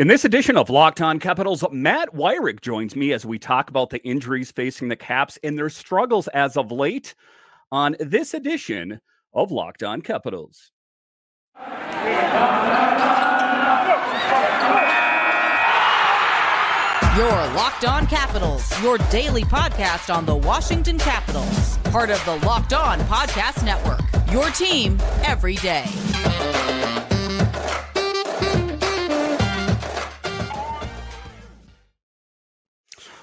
In this edition of Locked On Capitals, Matt Weyrich joins me as we talk about the injuries facing the Caps and their struggles as of late on this edition of Locked On Capitals. Your Locked On Capitals, your daily podcast on the Washington Capitals, part of the Locked On Podcast Network. Your team every day.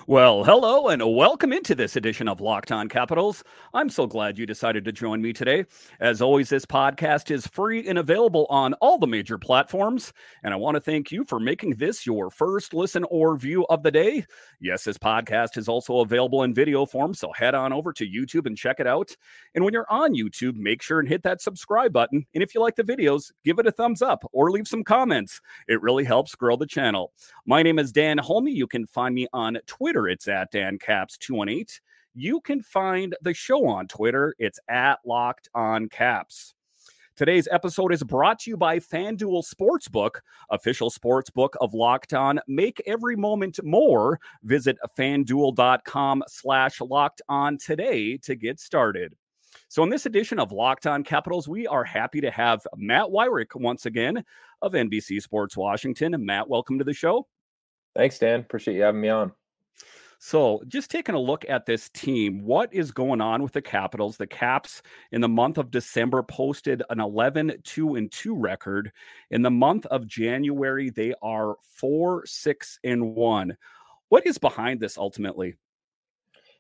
Well, hello and welcome into this edition of Locked On Capitals. I'm so glad you decided to join me today. As always, this podcast is free and available on all the major platforms. And I want to thank you for making this your first listen or view of the day. Yes, this podcast is also available in video form, so head on over to YouTube and check it out. And when you're on YouTube, make sure and hit that subscribe button. And if you like the videos, give it a thumbs up or leave some comments. It really helps grow the channel. My name is Dan Holme. You can find me on Twitter Twitter, it's at Dan DanCaps218. You can find the show on Twitter. It's at Locked On Caps. Today's episode is brought to you by FanDuel Sportsbook, official sportsbook of Locked On. Make every moment more. Visit fanduel.com slash locked on today to get started. So, in this edition of Locked On Capitals, we are happy to have Matt Weyrich once again of NBC Sports Washington. Matt, welcome to the show. Thanks, Dan. Appreciate you having me on. So, just taking a look at this team, what is going on with the Capitals? The Caps in the month of December posted an 11 2 and 2 record. In the month of January, they are 4 6 and 1. What is behind this ultimately?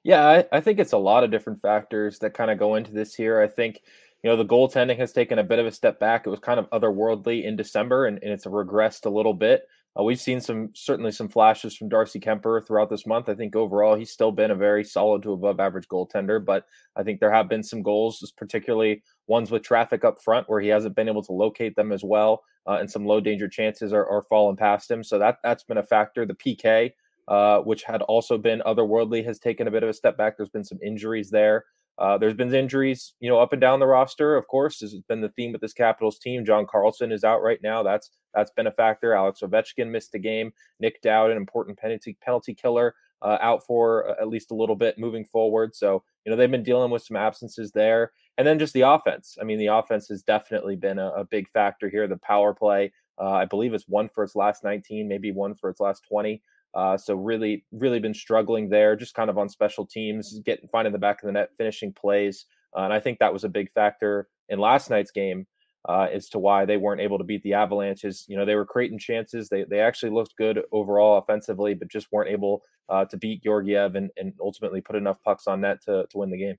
Yeah, I, I think it's a lot of different factors that kind of go into this here. I think you know the goaltending has taken a bit of a step back. It was kind of otherworldly in December, and, and it's regressed a little bit. Uh, we've seen some certainly some flashes from Darcy Kuemper throughout this month. I think overall he's still been a very solid to above average goaltender, but I think there have been some goals, particularly ones with traffic up front where he hasn't been able to locate them as well, uh, and some low danger chances are, are falling past him. So that that's been a factor. The PK, uh, which had also been otherworldly, has taken a bit of a step back. There's been some injuries there. Uh, there's been injuries, you know, up and down the roster. Of course, has been the theme with this Capitals team. John Carlson is out right now. That's that's been a factor. Alex Ovechkin missed a game. Nic Dowd, an important penalty penalty killer, uh, out for uh, at least a little bit moving forward. So you know they've been dealing with some absences there, and then just the offense. I mean, the offense has definitely been a, a big factor here. The power play, uh, I believe, it's one for its last 19, maybe one for its last 20. Uh, so really, really been struggling there, just kind of on special teams, getting finding the back of the net, finishing plays, uh, and I think that was a big factor in last night's game uh, as to why they weren't able to beat the Avalanches. You know, they were creating chances. They they actually looked good overall offensively, but just weren't able uh, to beat Georgiev and, and ultimately put enough pucks on net to to win the game.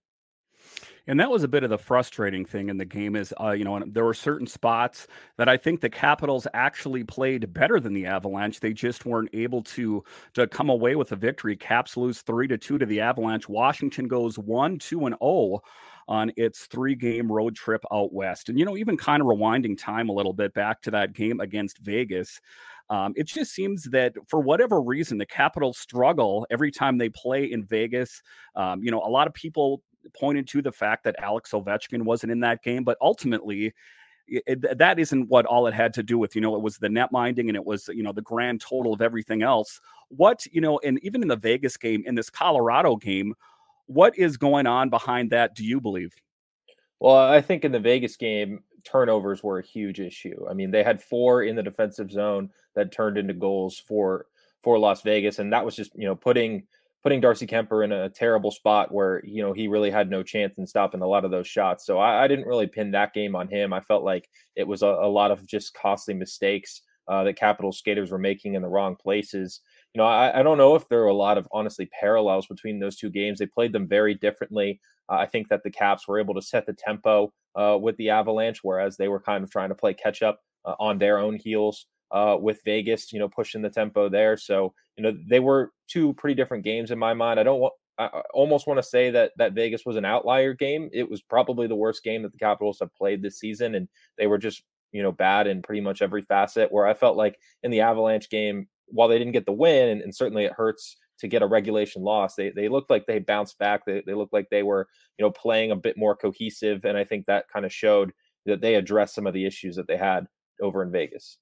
And that was a bit of the frustrating thing in the game is, uh, you know, there were certain spots that I think the Capitals actually played better than the Avalanche. They just weren't able to to come away with a victory. Caps lose three to two to the Avalanche. Washington goes one, two, and oh on its three game road trip out west. And, you know, even kind of rewinding time a little bit back to that game against Vegas. Um, it just seems that for whatever reason, the Capitals struggle every time they play in Vegas. Um, you know, a lot of people pointed to the fact that Alex Ovechkin wasn't in that game, but ultimately, it, that isn't what all it had to do with. You know, it was the net minding and it was, you know, the grand total of everything else. What, you know, and even in the Vegas game, in this Colorado game, what is going on behind that, do you believe? Well, I think in the Vegas game, turnovers were a huge issue. I mean, they had four in the defensive zone that turned into goals for for Las Vegas, and that was just you know putting putting Darcy Kuemper in a terrible spot where you know he really had no chance in stopping a lot of those shots. So I, I didn't really pin that game on him. I felt like it was a, a lot of just costly mistakes uh, that Capital skaters were making in the wrong places. You know, I, I, don't know if there are a lot of honestly parallels between those two games. They played them very differently. Uh, I think that the Caps were able to set the tempo uh, with the Avalanche, whereas they were kind of trying to play catch up uh, on their own heels uh, with Vegas, you know, pushing the tempo there. So, you know, they were two pretty different games in my mind. I don't want, I almost want to say that that Vegas was an outlier game. It was probably the worst game that the Capitals have played this season, and they were just, you know, bad in pretty much every facet. Where I felt like in the Avalanche game, while they didn't get the win, and, and certainly it hurts to get a regulation loss, they they looked like they bounced back. They they looked like they were, you know, playing a bit more cohesive, and I think that kind of showed that they addressed some of the issues that they had over in Vegas.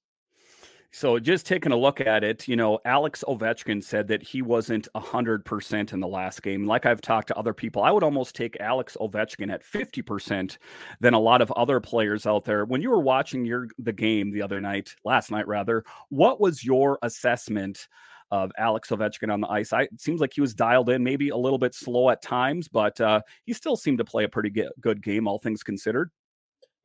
So just taking a look at it, you know, Alex Ovechkin said that he wasn't 100% in the last game. Like I've talked to other people, I would almost take Alex Ovechkin at 50% than a lot of other players out there. When you were watching your the game the other night, last night rather, what was your assessment of Alex Ovechkin on the ice? I, it seems like he was dialed in, maybe a little bit slow at times, but uh, he still seemed to play a pretty good game, all things considered.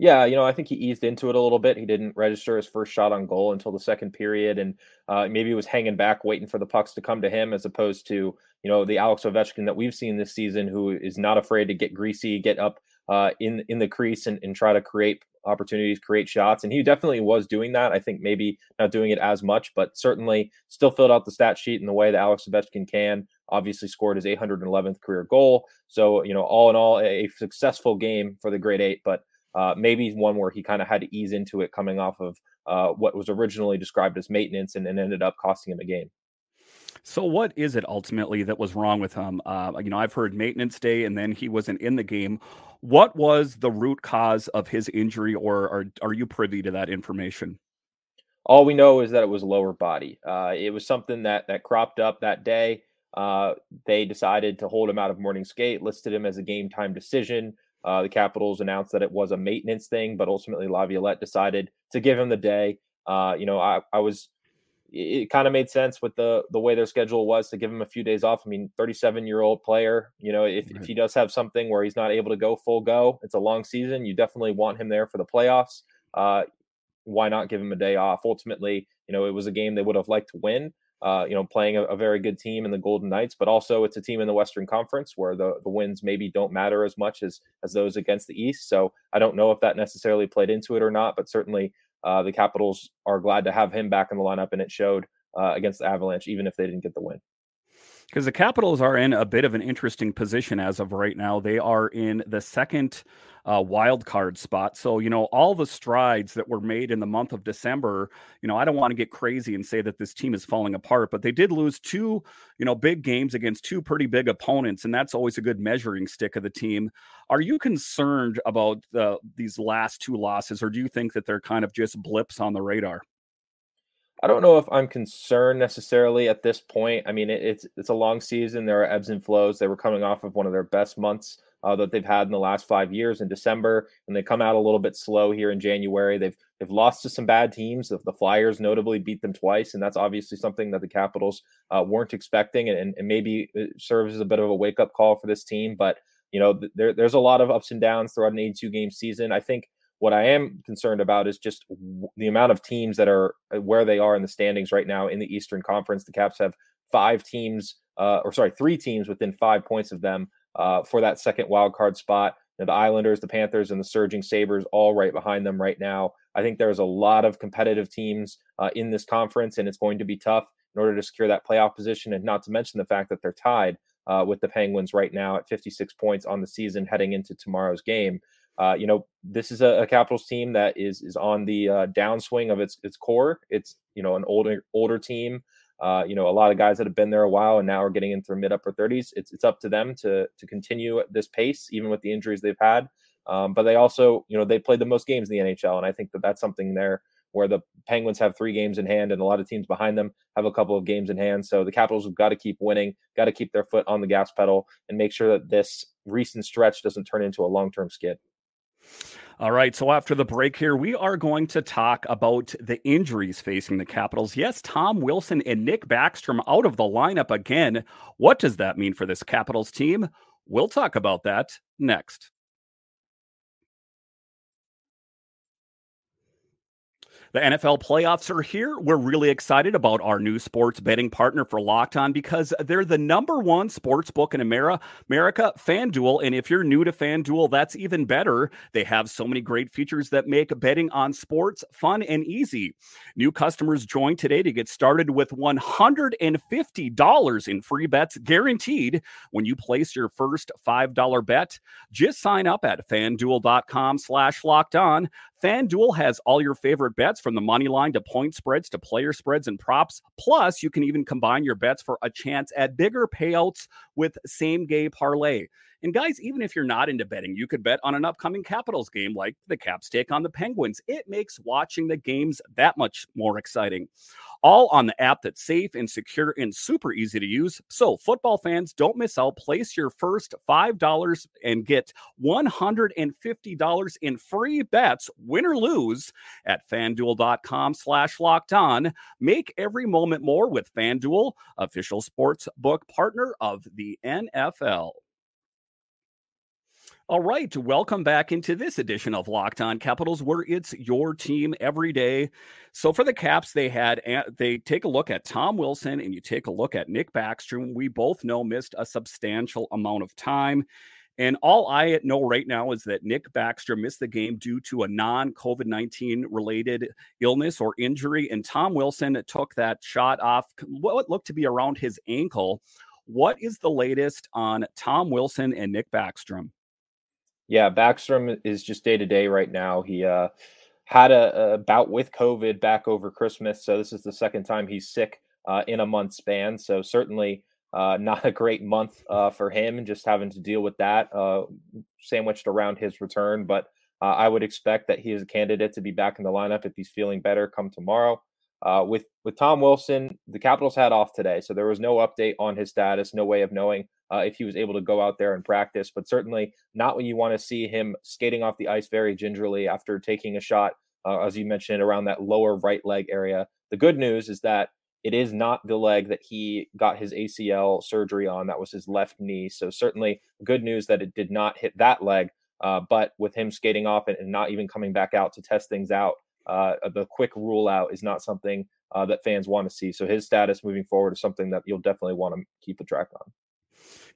Yeah, you know, I think he eased into it a little bit. He didn't register his first shot on goal until the second period, and uh, maybe he was hanging back, waiting for the pucks to come to him, as opposed to you know the Alex Ovechkin that we've seen this season, who is not afraid to get greasy, get up uh, in in the crease, and, and try to create opportunities, create shots. And he definitely was doing that. I think maybe not doing it as much, but certainly still filled out the stat sheet in the way that Alex Ovechkin can. Obviously, scored his 811th career goal. So you know, all in all, a successful game for the Great Eight, but uh, maybe one where he kind of had to ease into it coming off of uh, what was originally described as maintenance and, and, ended up costing him a game. So, what is it ultimately that was wrong with him? Uh, you know, I've heard maintenance day and then he wasn't in the game. What was the root cause of his injury, or are, are you privy to that information? All we know is that it was lower body. Uh, it was something that that cropped up that day. Uh, they decided to hold him out of morning skate, listed him as a game time decision. Uh, the Capitals announced that it was a maintenance thing, but ultimately Laviolette decided to give him the day. Uh, you know, I, I was it, kind of made sense with the the way their schedule was to give him a few days off. I mean, 37 year old player, you know, if, right. if he does have something where he's not able to go full go, it's a long season. You definitely want him there for the playoffs. Uh, why not give him a day off? Ultimately, you know, it was a game they would have liked to win uh, you know, playing a, a, very good team in the Golden Knights, but also it's a team in the Western Conference where the, the wins maybe don't matter as much as as those against the East. So I don't know if that necessarily played into it or not, but certainly uh, the Capitals are glad to have him back in the lineup, and it showed uh, against the Avalanche, even if they didn't get the win. Because the Capitals are in a bit of an interesting position as of right now. They are in the second uh, wild card spot. So, you know, all the strides that were made in the month of December, you know, I don't want to get crazy and say that this team is falling apart, but they did lose two, you know, big games against two pretty big opponents. And that's always a good measuring stick of the team. Are you concerned about the, these last two losses, or do you think that they're kind of just blips on the radar? I don't know if I'm concerned necessarily at this point. I mean, it, it's it's a long season. There are ebbs and flows. They were coming off of one of their best months uh, that they've had in the last five years in December, and they come out a little bit slow here in January. They've they've lost to some bad teams. The, the Flyers notably beat them twice, and that's obviously something that the Capitals uh, weren't expecting, and, and maybe it serves as a bit of a wake up call for this team. But you know, there, there's a lot of ups and downs throughout an 82 game season. I think what I am concerned about is just the amount of teams that are uh, where they are in the standings right now in the Eastern Conference. The Caps have five teams, uh, or sorry, three teams within five points of them uh, for that second wild card spot. The Islanders, the Panthers, and the Surging Sabres all right behind them right now. I think there's a lot of competitive teams uh, in this conference, and it's going to be tough in order to secure that playoff position. And not to mention the fact that they're tied uh, with the Penguins right now at 56 points on the season heading into tomorrow's game. Uh, you know, this is a, a, Capitals team that is is on the uh, downswing of its its core. It's you know an older older team uh, you know, a lot of guys that have been there a while and now are getting into their mid upper 30s. It's it's up to them to to continue at this pace, even with the injuries they've had. Um, but they also, you know, they played the most games in the NHL, and I think that that's something there where the Penguins have three games in hand, and a lot of teams behind them have a couple of games in hand. So the Capitals have got to keep winning, got to keep their foot on the gas pedal, and make sure that this recent stretch doesn't turn into a long term skid. All right. So after the break here, we are going to talk about the injuries facing the Capitals. Yes, Tom Wilson and Nick Backstrom out of the lineup again. What does that mean for this Capitals team? We'll talk about that next. The NFL playoffs are here. We're really excited about our new sports betting partner for Locked On because they're the number one sports book in America, America, FanDuel. And if you're new to FanDuel, that's even better. They have so many great features that make betting on sports fun and easy. New customers join today to get started with $150 in free bets guaranteed when you place your first $5 bet. Just sign up at fanduel.com slash locked on FanDuel has all your favorite bets from the money line to point spreads to player spreads and props. Plus, you can even combine your bets for a chance at bigger payouts with same game parlay. And guys, even if you're not into betting, you could bet on an upcoming Capitals game like the Caps take on the Penguins. It makes watching the games that much more exciting. All on the app that's safe and secure and super easy to use. So, football fans, don't miss out. Place your first $5 and get $150 in free bets, win or lose, at fanduel.com slash locked on. Make every moment more with FanDuel, official sports book partner of the NFL. All right, welcome back into this edition of Locked On Capitals, where it's your team every day. So for the Caps, they had they take a look at Tom Wilson and you take a look at Nick Backstrom. We both know missed a substantial amount of time. And all I know right now is that Nick Backstrom missed the game due to a non COVID 19 related illness or injury. And Tom Wilson took that shot off what looked to be around his ankle. What is the latest on Tom Wilson and Nick Backstrom? Yeah, Backstrom is just day to day right now. He uh, had a, a, bout with COVID back over Christmas, so this is the second time he's sick uh, in a month span. So certainly uh, not a great month uh, for him, just having to deal with that uh, sandwiched around his return. But uh, I would expect that he is a candidate to be back in the lineup if he's feeling better come tomorrow. with with Tom Wilson, the Capitals had off today, so there was no update on his status, no way of knowing uh, if he was able to go out there and practice, but certainly not when you want to see him skating off the ice very gingerly after taking a shot, uh, as you mentioned, around that lower right leg area. The good news is that it is not the leg that he got his ACL surgery on. That was his left knee. So certainly good news that it did not hit that leg. Uh, but with him skating off and, and, not even coming back out to test things out, uh, the quick rule out is not something uh, that fans want to see. So his status moving forward is something that you'll definitely want to keep a track on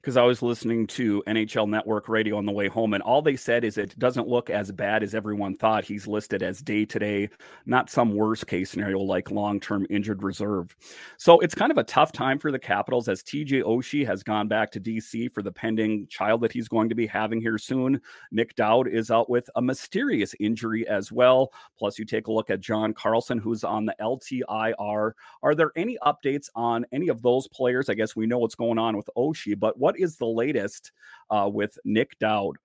because I was listening to NHL Network Radio on the way home, and all they said is it doesn't look as bad as everyone thought. He's listed as day to day, not some worst case scenario like long term injured reserve. So it's kind of a tough time for the Capitals as TJ Oshie has gone back to DC for the pending child that he's going to be having here soon. Nic Dowd is out with a mysterious injury as well. Plus, you take a look at John Carlson, who's on the LTIR. Are there any updates on any of those players? I guess we know what's going on with Oshie, but what is the latest uh, with Nic Dowd?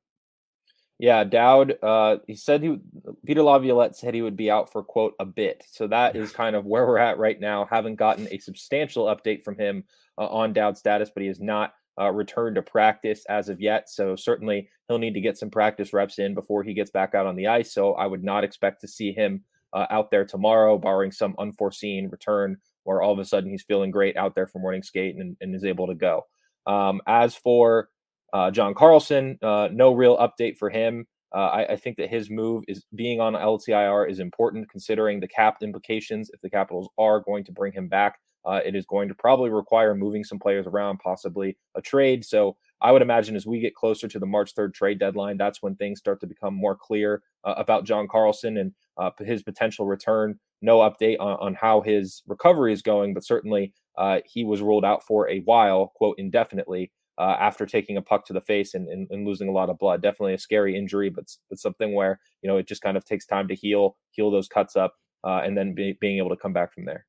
Yeah, Dowd. Uh, he said he Peter Laviolette said he would be out for quote a bit. So that is kind of where we're at right now. Haven't gotten a substantial update from him uh, on Dowd status, but he has not uh, returned to practice as of yet. So certainly he'll need to get some practice reps in before he gets back out on the ice. So I would not expect to see him uh, out there tomorrow, barring some unforeseen return where all of a sudden he's feeling great out there for morning skate and, and is able to go. Um, as for uh, John Carlson, uh, no real update for him. Uh, I, I, think that his move is being on LTIR is important considering the cap implications. If the Capitals are going to bring him back, uh, it is going to probably require moving some players around, possibly a trade. So I would imagine as we get closer to the March 3rd trade deadline, that's when things start to become more clear uh, about John Carlson and uh, his potential return. No update on, on, how his recovery is going, but certainly uh, he was ruled out for a while, quote, indefinitely. Uh, after taking a puck to the face and, and, and, losing a lot of blood, definitely a scary injury, but it's something where you know it just kind of takes time to heal, heal those cuts up, uh, and then be, being able to come back from there.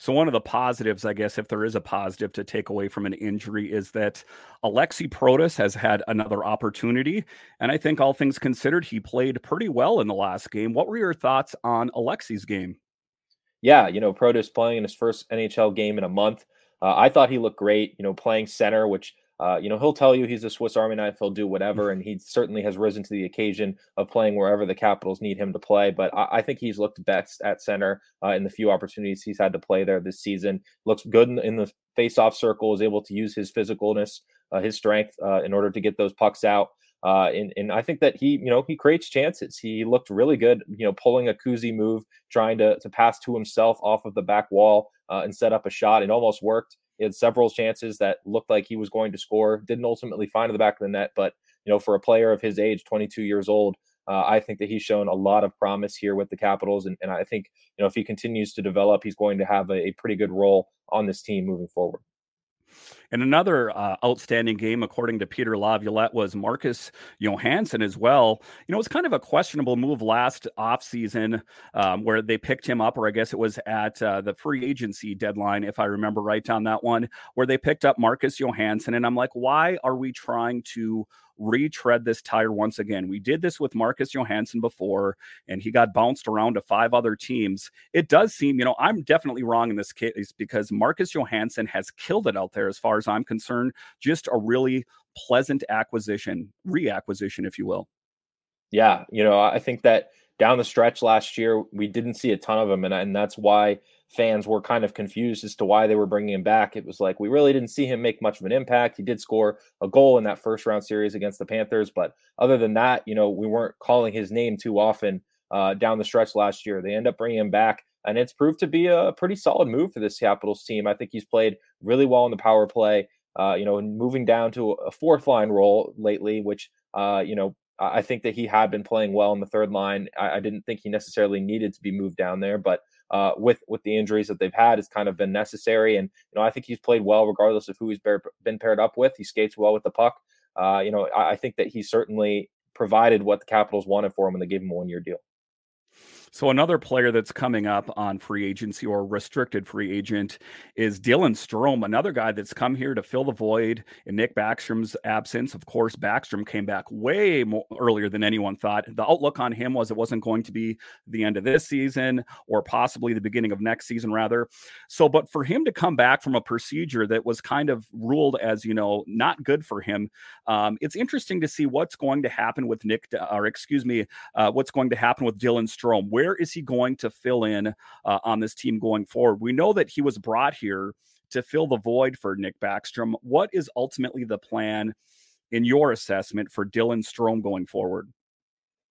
So one of the positives, I guess, if there is a positive to take away from an injury, is that Alexi Protas has had another opportunity, and I think all things considered, he played pretty well in the last game. What were your thoughts on Alexi's game? Yeah, you know, Protas playing in his first NHL game in a month. Uh, I thought he looked great, you know, playing center, which, uh, you know, he'll tell you he's a Swiss Army knife, he'll do whatever. And he certainly has risen to the occasion of playing wherever the Capitals need him to play. But I, I think he's looked best at center uh, in the few opportunities he's had to play there this season. Looks good in, in the face-off circle, is able to use his physicalness, uh, his strength uh, in order to get those pucks out. Uh, and, and I think that he, you know, he creates chances. He looked really good, you know, pulling a Kuzi move, trying to, to pass to himself off of the back wall uh, and set up a shot. It almost worked. He had several chances that looked like he was going to score. Didn't ultimately find the back of the net, but you know, for a player of his age, 22 years old, uh, I think that he's shown a lot of promise here with the Capitals, and, and I think you know if he continues to develop, he's going to have a, a pretty good role on this team moving forward. And another uh, outstanding game, according to Peter Laviolette, was Marcus Johansson as well. You know, it was kind of a questionable move last offseason um, where they picked him up, or I guess it was at uh, the free agency deadline, if I remember right on that one, where they picked up Marcus Johansson. And I'm like, why are we trying to retread this tire once again. We did this with Marcus Johansson before, and he got bounced around to five other teams. It does seem, you know, I'm definitely wrong in this case because Marcus Johansson has killed it out there as far as I'm concerned. Just a really pleasant acquisition, reacquisition, if you will. Yeah, you know, I think that down the stretch last year, we didn't see a ton of them, and, and that's why fans were kind of confused as to why they were bringing him back. It was like we really didn't see him make much of an impact. He did score a goal in that first round series against the Panthers, but other than that, you know, we weren't calling his name too often uh, down the stretch last year. They end up bringing him back, and it's proved to be a pretty solid move for this Capitals team. I think he's played really well in the power play. Uh, you know, moving down to a fourth line role lately, which uh, you know I think that he had been playing well in the third line. I, I, didn't think he necessarily needed to be moved down there, but uh, with with the injuries that they've had, it's kind of been necessary. And you know, I think he's played well regardless of who he's been paired up with. He skates well with the puck. Uh, you know, I, I think that he certainly provided what the Capitals wanted for him when they gave him a one year deal. So another player that's coming up on free agency or restricted free agent is Dylan Strome, another guy that's come here to fill the void in Nick Backstrom's absence. Of course, Backstrom came back way more earlier than anyone thought. The outlook on him was it wasn't going to be the end of this season or possibly the beginning of next season, rather. So, but for him to come back from a procedure that was kind of ruled as you know not good for him, um, it's interesting to see what's going to happen with Nick, or excuse me, uh, what's going to happen with Dylan Strome. Where where is he going to fill in uh, on this team going forward? We know that he was brought here to fill the void for Nick Backstrom. What is ultimately the plan in your assessment for Dylan Strome going forward?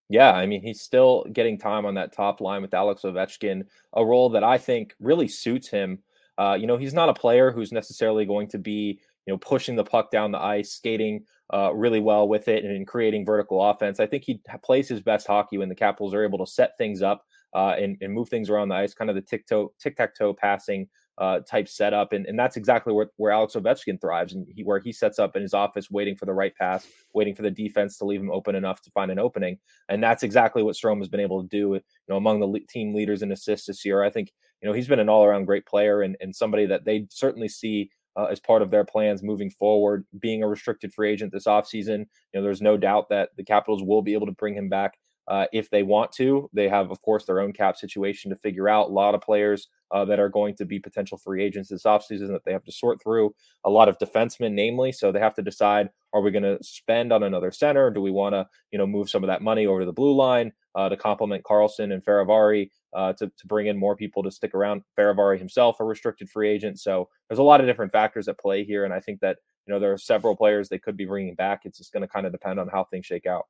Yeah, I mean, he's still getting time on that top line with Alex Ovechkin, a role that I think really suits him. Uh, you know, he's not a player who's necessarily going to be, you know, pushing the puck down the ice, skating uh, really well with it and creating vertical offense. I think he plays his best hockey when the Capitals are able to set things up uh, and, and move things around the ice, kind of the tic tac toe passing uh, type setup, and, and that's exactly where, where Alex Ovechkin thrives, and he, where he sets up in his office, waiting for the right pass, waiting for the defense to leave him open enough to find an opening, and that's exactly what Strome has been able to do. You know, among the team leaders in assists this year, I think you know he's been an all around great player and, and somebody that they certainly see uh, as part of their plans moving forward. Being a restricted free agent this offseason, you know, there's no doubt that the Capitals will be able to bring him back uh, if they want to. They have, of course, their own cap situation to figure out. A lot of players uh, that are going to be potential free agents this offseason that they have to sort through. A lot of defensemen, namely, so they have to decide: Are we going to spend on another center? Do we want to, you know, move some of that money over to the blue line uh, to complement Carlson and Fehérváry? Uh, to, to bring in more people to stick around. Fehérváry himself, a restricted free agent. So there's a lot of different factors at play here. And I think that, you know, there are several players they could be bringing back. It's just going to kind of depend on how things shake out.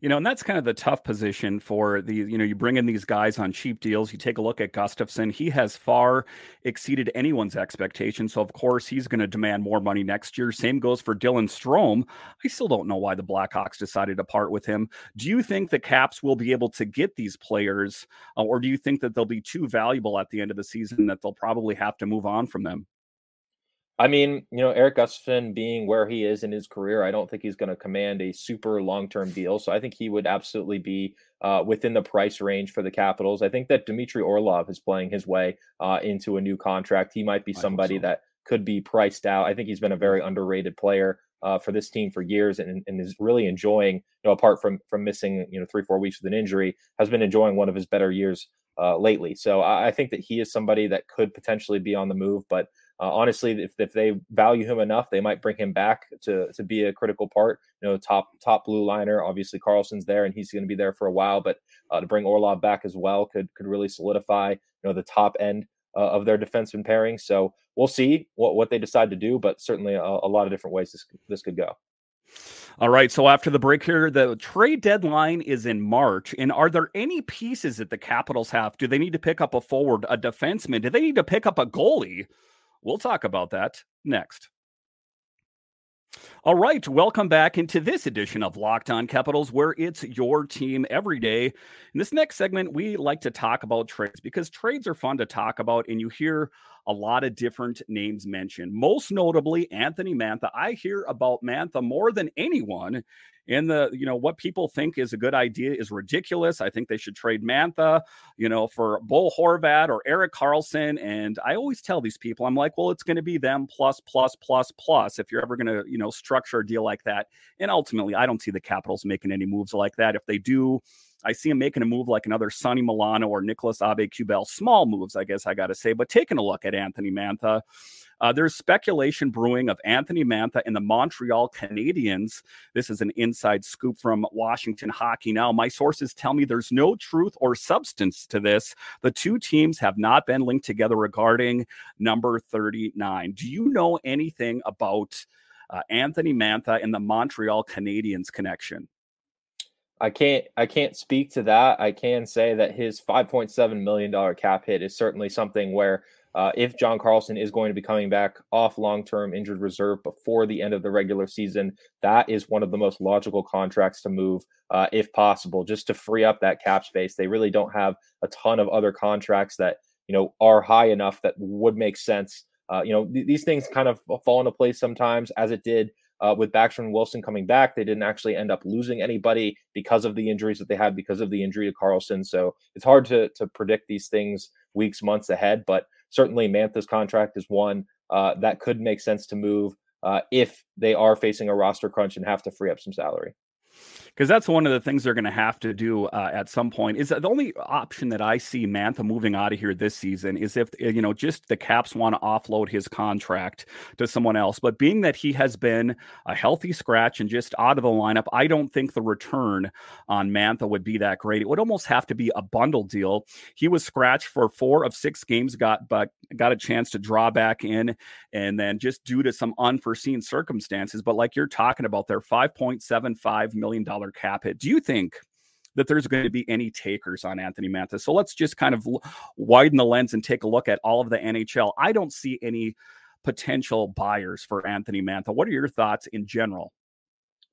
You know, and that's kind of the tough position for the, you know, you bring in these guys on cheap deals. You take a look at Gustafsson. He has far exceeded anyone's expectations. So, of course, he's going to demand more money next year. Same goes for Dylan Strome. I still don't know why the Blackhawks decided to part with him. Do you think the Caps will be able to get these players, uh, or do you think that they'll be too valuable at the end of the season that they'll probably have to move on from them? I mean, you know, Erik Gustafsson being where he is in his career, I don't think he's going to command a super long term deal. So I think he would absolutely be uh, within the price range for the Capitals. I think that Dmitry Orlov is playing his way uh, into a new contract. He might be somebody so. that could be priced out. I think he's been a very underrated player. Uh, for this team for years and, and is really enjoying, you know, apart from from missing, you know, three four weeks with an injury, has been enjoying one of his better years uh, lately. So I, I, think that he is somebody that could potentially be on the move. But uh, honestly, if, if they value him enough, they might bring him back to to be a critical part. You know, top top blue liner. Obviously, Carlson's there, and he's going to be there for a while. But uh, to bring Orlov back as well could could really solidify you know the top end uh, of their defenseman pairing. So we'll see what what they decide to do. But certainly, a, a lot of different ways this this could go. All right. So after the break here, the trade deadline is in March. And are there any pieces that the Capitals have? Do they need to pick up a forward, a defenseman? Do they need to pick up a goalie? We'll talk about that next. All right, welcome back into this edition of Locked On Capitals, where it's your team every day. In this next segment, we like to talk about trades because trades are fun to talk about, and you hear a lot of different names mentioned, most notably Anthony Mantha. I hear about Mantha more than anyone in the you know what people think is a good idea is ridiculous. I think they should trade Mantha, you know, for Bo Horvat or Erik Karlsson. And I always tell these people, I'm like, well, it's going to be them plus plus plus plus if you're ever going to you know structure a deal like that. And ultimately, I don't see the Capitals making any moves like that. If they do. I see him making a move like another Sonny Milano or Nicolas Aube-Kubel. Small moves, I guess I got to say, but taking a look at Anthony Mantha, uh, there's speculation brewing of Anthony Mantha and the Montreal Canadiens. This is an inside scoop from Washington Hockey Now. My sources tell me there's no truth or substance to this. The two teams have not been linked together regarding number 39. Do you know anything about uh, Anthony Mantha and the Montreal Canadiens connection? I can't I can't speak to that. I can say that his 5.7 million dollar cap hit is certainly something where uh, if John Carlson is going to be coming back off long term injured reserve before the end of the regular season, that is one of the most logical contracts to move uh, if possible, just to free up that cap space. They really don't have a ton of other contracts that you know are high enough that would make sense. Uh, you know, th- these things kind of fall into place sometimes, as it did uh, with Backstrom and Wilson coming back, they didn't actually end up losing anybody because of the injuries that they had because of the injury to Carlson. So it's hard to to predict these things weeks, months ahead. But certainly Mantha's contract is one uh, that could make sense to move uh, if they are facing a roster crunch and have to free up some salary because that's one of the things they're going to have to do uh, at some point. Is the only option that I see Mantha moving out of here this season is if you know just the Caps want to offload his contract to someone else. But being that he has been a healthy scratch and just out of the lineup, I don't think the return on Mantha would be that great. It would almost have to be a bundle deal. He was scratched for four of six games, got but got a chance to draw back in, and then just due to some unforeseen circumstances. But like you're talking about, their five point seven five million dollar cap hit. Do you think that there's going to be any takers on Anthony Mantha? So let's just kind of widen the lens and take a look at all of the NHL. I don't see any potential buyers for Anthony Mantha. What are your thoughts in general?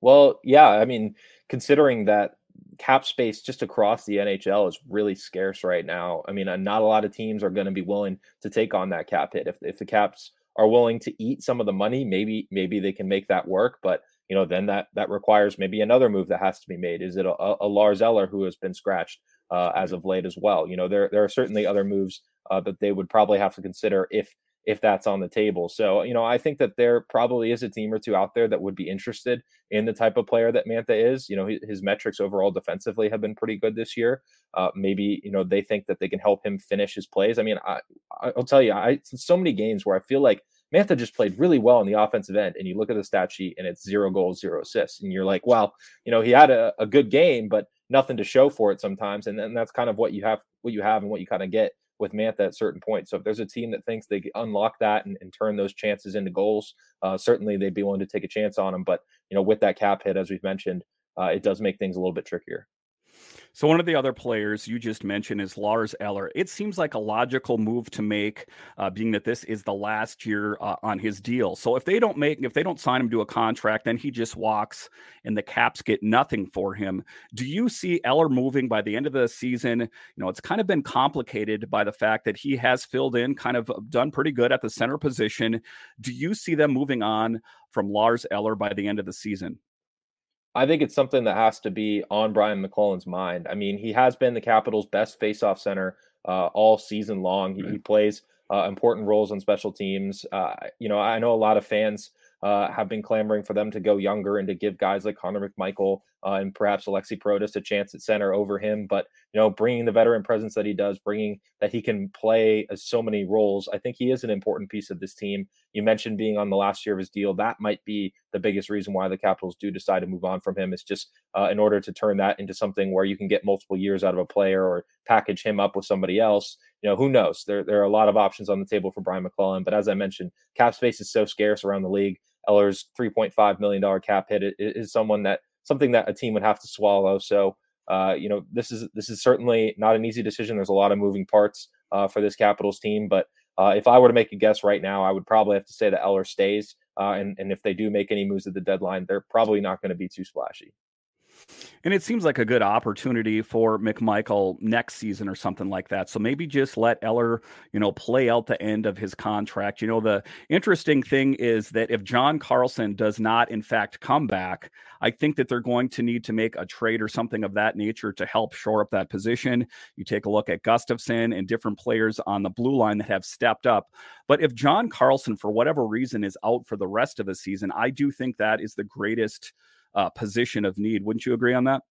Well, yeah, I mean, considering that cap space just across the NHL is really scarce right now. I mean, uh, not a lot of teams are going to be willing to take on that cap hit. If if the Caps are willing to eat some of the money, maybe maybe they can make that work. But you know, then that that requires maybe another move that has to be made. Is it a, a Lars Eller who has been scratched uh, as of late as well? You know, there there are certainly other moves uh, that they would probably have to consider if if that's on the table. So, you know, I think that there probably is a team or two out there that would be interested in the type of player that Mantha is. You know, his, his metrics overall defensively have been pretty good this year. Uh, maybe, you know, they think that they can help him finish his plays. I mean, I, I'll tell you, I so many games where I feel like Mantha just played really well on the offensive end. And you look at the stat sheet and it's zero goals, zero assists. And you're like, well, you know, he had a, a good game, but nothing to show for it sometimes. And then that's kind of what you have, what you have and what you kind of get with Mantha at certain points. So if there's a team that thinks they unlock that and, and turn those chances into goals, uh, certainly they'd be willing to take a chance on him. But, you know, with that cap hit, as we've mentioned, uh, it does make things a little bit trickier. So one of the other players you just mentioned is Lars Eller. It seems like a logical move to make, uh, being that this is the last year uh, on his deal. So if they don't make, if they don't sign him to a contract, then he just walks, and the Caps get nothing for him. Do you see Eller moving by the end of the season? You know, it's kind of been complicated by the fact that he has filled in, kind of done pretty good at the center position. Do you see them moving on from Lars Eller by the end of the season? I think it's something that has to be on Brian MacLellan's mind. I mean, he has been the Capitals' best faceoff center uh, all season long. He, he plays uh, important roles on special teams. Uh, you know, I know a lot of fans uh, have been clamoring for them to go younger and to give guys like Connor McMichael uh, and perhaps Alexi Protas a chance at center over him. But you know, bringing the veteran presence that he does, bringing that he can play so many roles, I think he is an important piece of this team. You mentioned being on the last year of his deal. That might be the biggest reason why the Capitals do decide to move on from him. Is just uh, in order to turn that into something where you can get multiple years out of a player or package him up with somebody else. You know, who knows? There, there are a lot of options on the table for Brian MacLellan. But as I mentioned, cap space is so scarce around the league. Eller's $3.5 million cap hit is someone that something that a team would have to swallow. So, uh, you know, this is this is certainly not an easy decision. There's a lot of moving parts uh, for this Capitals team, but uh, if I were to make a guess right now, I would probably have to say that Eller stays. Uh, and and if they do make any moves at the deadline, they're probably not going to be too splashy. And it seems like a good opportunity for McMichael next season or something like that. So maybe just let Eller, you know, play out the end of his contract. You know, the interesting thing is that if John Carlson does not, in fact, come back, I think that they're going to need to make a trade or something of that nature to help shore up that position. You take a look at Gustafsson and different players on the blue line that have stepped up. But if John Carlson, for whatever reason, is out for the rest of the season, I do think that is the greatest uh, position of need. Wouldn't you agree on that?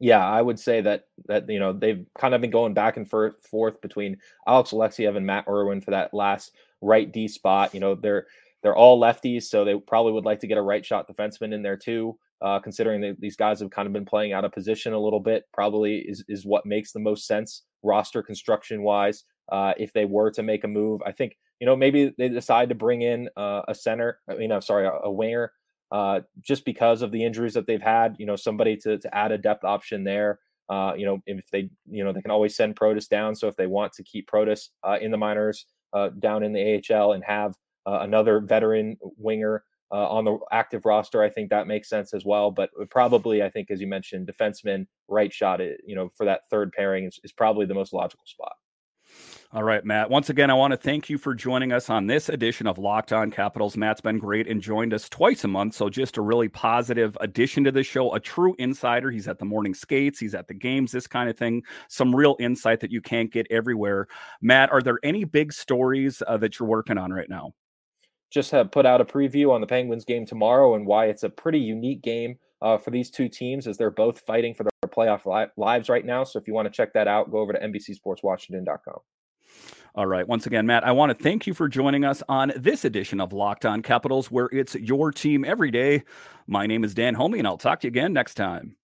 Yeah, I would say that that you know they've kind of been going back and forth between Alex Alexeyev and Matt Irwin for that last right D spot. You know they're they're all lefties, so they probably would like to get a right shot defenseman in there too. Uh, considering that these guys have kind of been playing out of position a little bit, probably is is what makes the most sense roster construction wise. Uh, if they were to make a move, I think you know maybe they decide to bring in uh, a center. I mean, I'm sorry, a, a winger uh, just because of the injuries that they've had. You know, somebody to to add a depth option there. Uh, you know, if they you know they can always send Protas down. So if they want to keep Protas uh, in the minors uh, down in the AHL and have uh, another veteran winger uh, on the active roster, I think that makes sense as well. But probably, I think as you mentioned, defenseman right shot, you know, for that third pairing is, is probably the most logical spot. All right, Matt. Once again, I want to thank you for joining us on this edition of Locked On Capitals. Matt's been great and joined us twice a month. So, just a really positive addition to the show, a true insider. He's at the morning skates, he's at the games, this kind of thing. Some real insight that you can't get everywhere. Matt, are there any big stories uh, that you're working on right now? Just have put out a preview on the Penguins game tomorrow and why it's a pretty unique game uh, for these two teams as they're both fighting for their playoff li- lives right now. So, if you want to check that out, go over to NBCSportsWashington.com. All right. Once again, Matt, I want to thank you for joining us on this edition of Locked On Capitals, where it's your team every day. My name is Dan Homey, and I'll talk to you again next time.